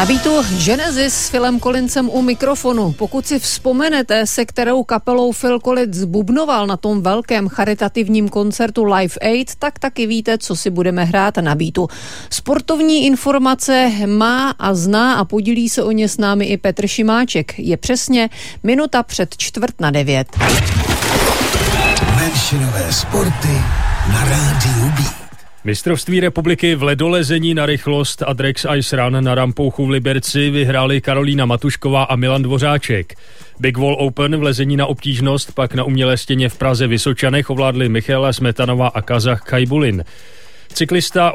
Na Beatu Genesis s Philem Collinsem u mikrofonu. Pokud si vzpomenete, se kterou kapelou Phil Collins bubnoval na tom velkém charitativním koncertu Live Aid, tak taky víte, co si budeme hrát na Beatu. Sportovní informace má a zná a podílí se o ně s námi i Petr Šimáček. Je přesně minuta před čtvrt na devět. Menšinové sporty na rádiu Beat. Mistrovství republiky v ledolezení na rychlost a Drex Ice Run na Rampouchu v Liberci vyhráli Karolína Matušková a Milan Dvořáček. Big Wall Open v lezení na obtížnost pak na umělé stěně v Praze Vysočanech ovládli Michaela Smetanová a Kazach Kajbulin. Cyklista